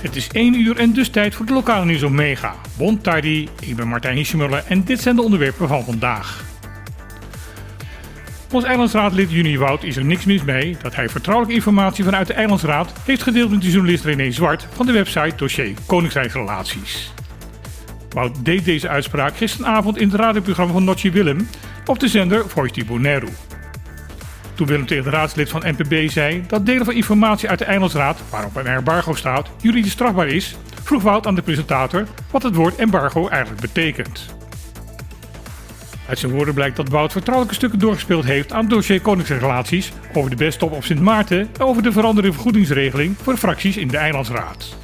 Het is 1 uur en dus tijd voor de lokale nieuws op Mega. Bon tardi, ik ben Martijn Hiesemuller en dit zijn de onderwerpen van vandaag. Ons eilandsraadlid Juni Wout is er niks mis mee dat hij vertrouwelijke informatie vanuit de eilandsraad heeft gedeeld met de journalist René Zwart van de website dossier Koninkrijksrelaties. Wout deed deze uitspraak gisteravond in het radioprogramma van Notje Willem op de zender Voice di. Toen Willem tegen de raadslid van NPB zei dat delen van informatie uit de Eilandsraad, waarop een embargo staat, juridisch strafbaar is, vroeg Wout aan de presentator wat het woord embargo eigenlijk betekent. Uit zijn woorden blijkt dat Wout vertrouwelijke stukken doorgespeeld heeft aan dossier Koningsrelaties over de bestop op Sint Maarten en over de veranderde vergoedingsregeling voor fracties in de Eilandsraad.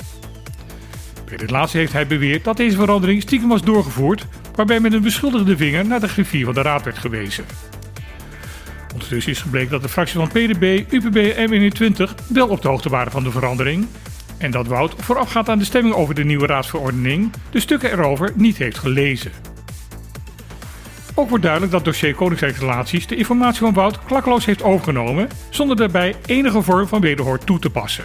Bij dit laatste heeft hij beweerd dat deze verandering stiekem was doorgevoerd, waarbij met een beschuldigde vinger naar de griffier van de raad werd gewezen. Ondertussen is gebleken dat de fracties van PDB, UPB en WN20 wel op de hoogte waren van de verandering. En dat Wout voorafgaand aan de stemming over de nieuwe raadsverordening de stukken erover niet heeft gelezen. Ook wordt duidelijk dat dossier Koninkrijksrelaties de informatie van Wout klakloos heeft overgenomen, zonder daarbij enige vorm van wederhoor toe te passen.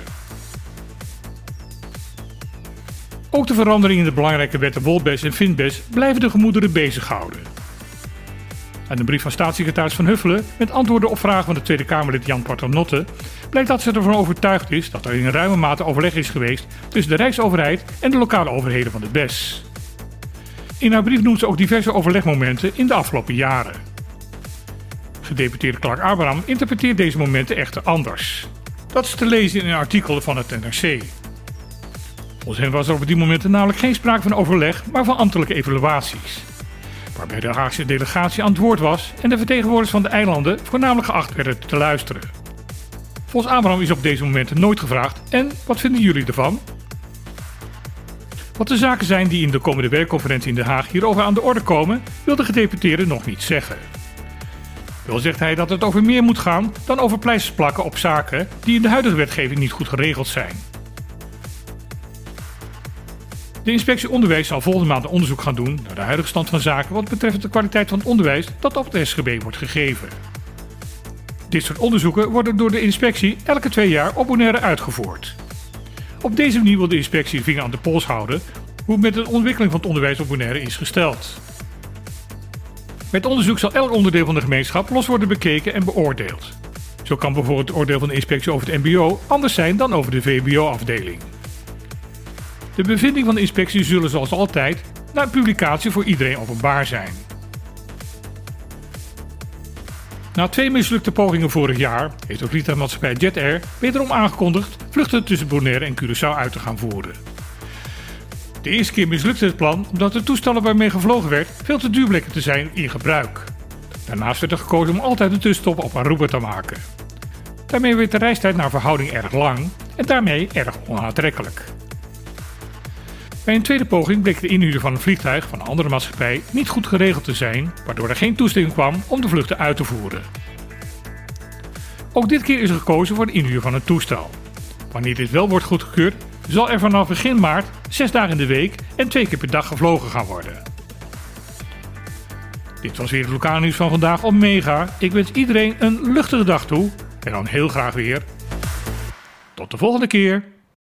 Ook de veranderingen in de belangrijke wetten Wolbes en Finbes blijven de gemoederen bezighouden. Uit een brief van staatssecretaris Van Huffelen met antwoorden op vragen van de Tweede Kamerlid Jan Paternotte blijkt dat ze ervan overtuigd is dat er in ruime mate overleg is geweest tussen de Rijksoverheid en de lokale overheden van de BES. In haar brief noemt ze ook diverse overlegmomenten in de afgelopen jaren. Gedeputeerde Clark Abraham interpreteert deze momenten echter anders. Dat is te lezen in een artikel van het NRC. Volgens hem was er op die momenten namelijk geen sprake van overleg, maar van ambtelijke evaluaties. Waarbij de Haagse delegatie aan het woord was en de vertegenwoordigers van de eilanden voornamelijk geacht werden te luisteren. Volgens Abraham is op deze momenten nooit gevraagd en wat vinden jullie ervan? Wat de zaken zijn die in de komende werkconferentie in Den Haag hierover aan de orde komen, wil de gedeputeerde nog niet zeggen. Wel zegt hij dat het over meer moet gaan dan over pleisters plakken op zaken die in de huidige wetgeving niet goed geregeld zijn. De inspectie onderwijs zal volgende maand een onderzoek gaan doen naar de huidige stand van zaken wat betreft de kwaliteit van het onderwijs dat op de SGB wordt gegeven. Dit soort onderzoeken worden door de inspectie elke twee jaar op Bonaire uitgevoerd. Op deze manier wil de inspectie de vinger aan de pols houden hoe het met de ontwikkeling van het onderwijs op Bonaire is gesteld. Met onderzoek zal elk onderdeel van de gemeenschap los worden bekeken en beoordeeld. Zo kan bijvoorbeeld het oordeel van de inspectie over het MBO anders zijn dan over de VBO-afdeling. De bevindingen van de inspectie zullen zoals altijd na publicatie voor iedereen openbaar zijn. Na twee mislukte pogingen vorig jaar heeft ook vliegtuigmaatschappij Jet Air wederom aangekondigd vluchten tussen Bonaire en Curaçao uit te gaan voeren. De eerste keer mislukte het plan omdat de toestellen waarmee gevlogen werd veel te duur bleken te zijn in gebruik. Daarnaast werd er gekozen om altijd een tussenstop op Aruba te maken. Daarmee werd de reistijd naar verhouding erg lang en daarmee erg onaantrekkelijk. Bij een tweede poging bleek de inhuur van een vliegtuig van een andere maatschappij niet goed geregeld te zijn, waardoor er geen toestemming kwam om de vluchten uit te voeren. Ook dit keer is er gekozen voor de inhuur van een toestel. Wanneer dit wel wordt goedgekeurd, zal er vanaf begin maart zes dagen in de week en twee keer per dag gevlogen gaan worden. Dit was weer het lokale nieuws van vandaag op Mega. Ik wens iedereen een luchtige dag toe en dan heel graag weer. Tot de volgende keer.